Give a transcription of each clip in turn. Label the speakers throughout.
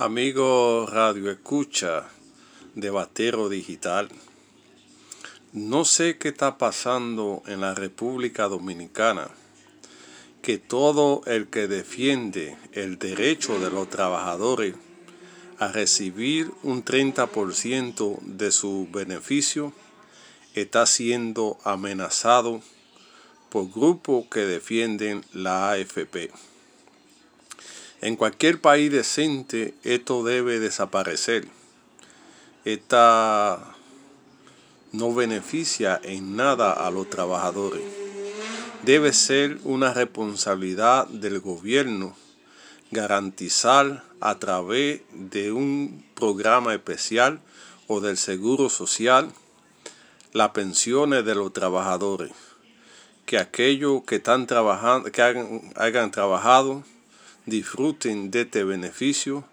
Speaker 1: Amigo Radio Escucha de Batero Digital, no sé qué está pasando en la República Dominicana, que todo el que defiende el derecho de los trabajadores a recibir un 30% de su beneficio está siendo amenazado por grupos que defienden la AFP. En cualquier país decente esto debe desaparecer. Esta no beneficia en nada a los trabajadores. Debe ser una responsabilidad del gobierno garantizar a través de un programa especial o del seguro social las pensiones de los trabajadores. Que aquellos que están trabajando, que hagan, hayan trabajado, disfruten de este beneficio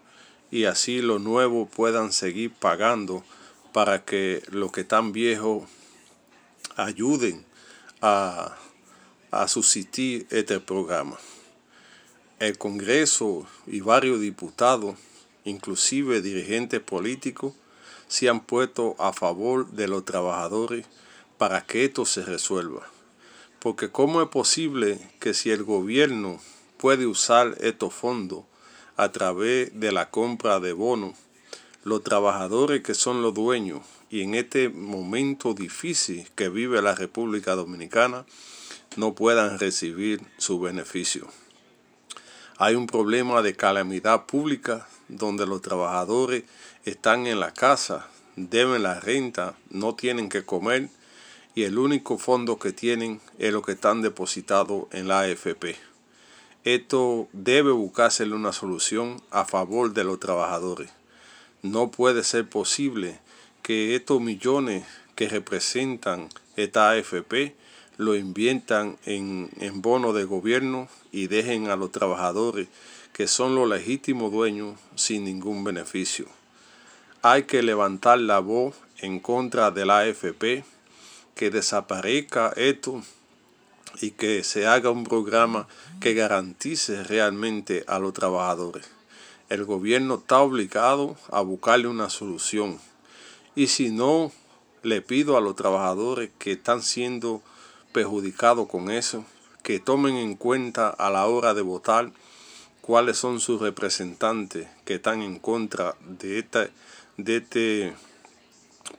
Speaker 1: y así los nuevos puedan seguir pagando para que los que están viejos ayuden a, a subsistir este programa. El Congreso y varios diputados, inclusive dirigentes políticos, se han puesto a favor de los trabajadores para que esto se resuelva. Porque ¿cómo es posible que si el gobierno puede usar estos fondos a través de la compra de bonos, los trabajadores que son los dueños y en este momento difícil que vive la República Dominicana no puedan recibir su beneficio. Hay un problema de calamidad pública donde los trabajadores están en la casa, deben la renta, no tienen que comer y el único fondo que tienen es lo que están depositados en la AFP. Esto debe buscarse una solución a favor de los trabajadores. No puede ser posible que estos millones que representan esta AFP lo inviertan en, en bonos de gobierno y dejen a los trabajadores que son los legítimos dueños sin ningún beneficio. Hay que levantar la voz en contra de la AFP, que desaparezca esto y que se haga un programa que garantice realmente a los trabajadores. El gobierno está obligado a buscarle una solución. Y si no, le pido a los trabajadores que están siendo perjudicados con eso, que tomen en cuenta a la hora de votar cuáles son sus representantes que están en contra de, esta, de este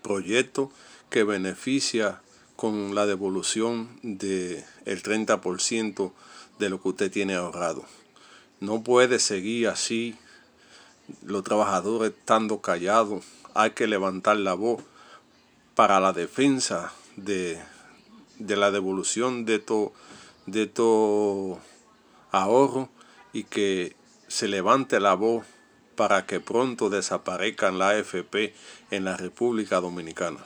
Speaker 1: proyecto que beneficia con la devolución del el 30% de lo que usted tiene ahorrado. No puede seguir así los trabajadores estando callados. Hay que levantar la voz para la defensa de, de la devolución de estos de to ahorros y que se levante la voz para que pronto desaparezcan la AFP en la República Dominicana.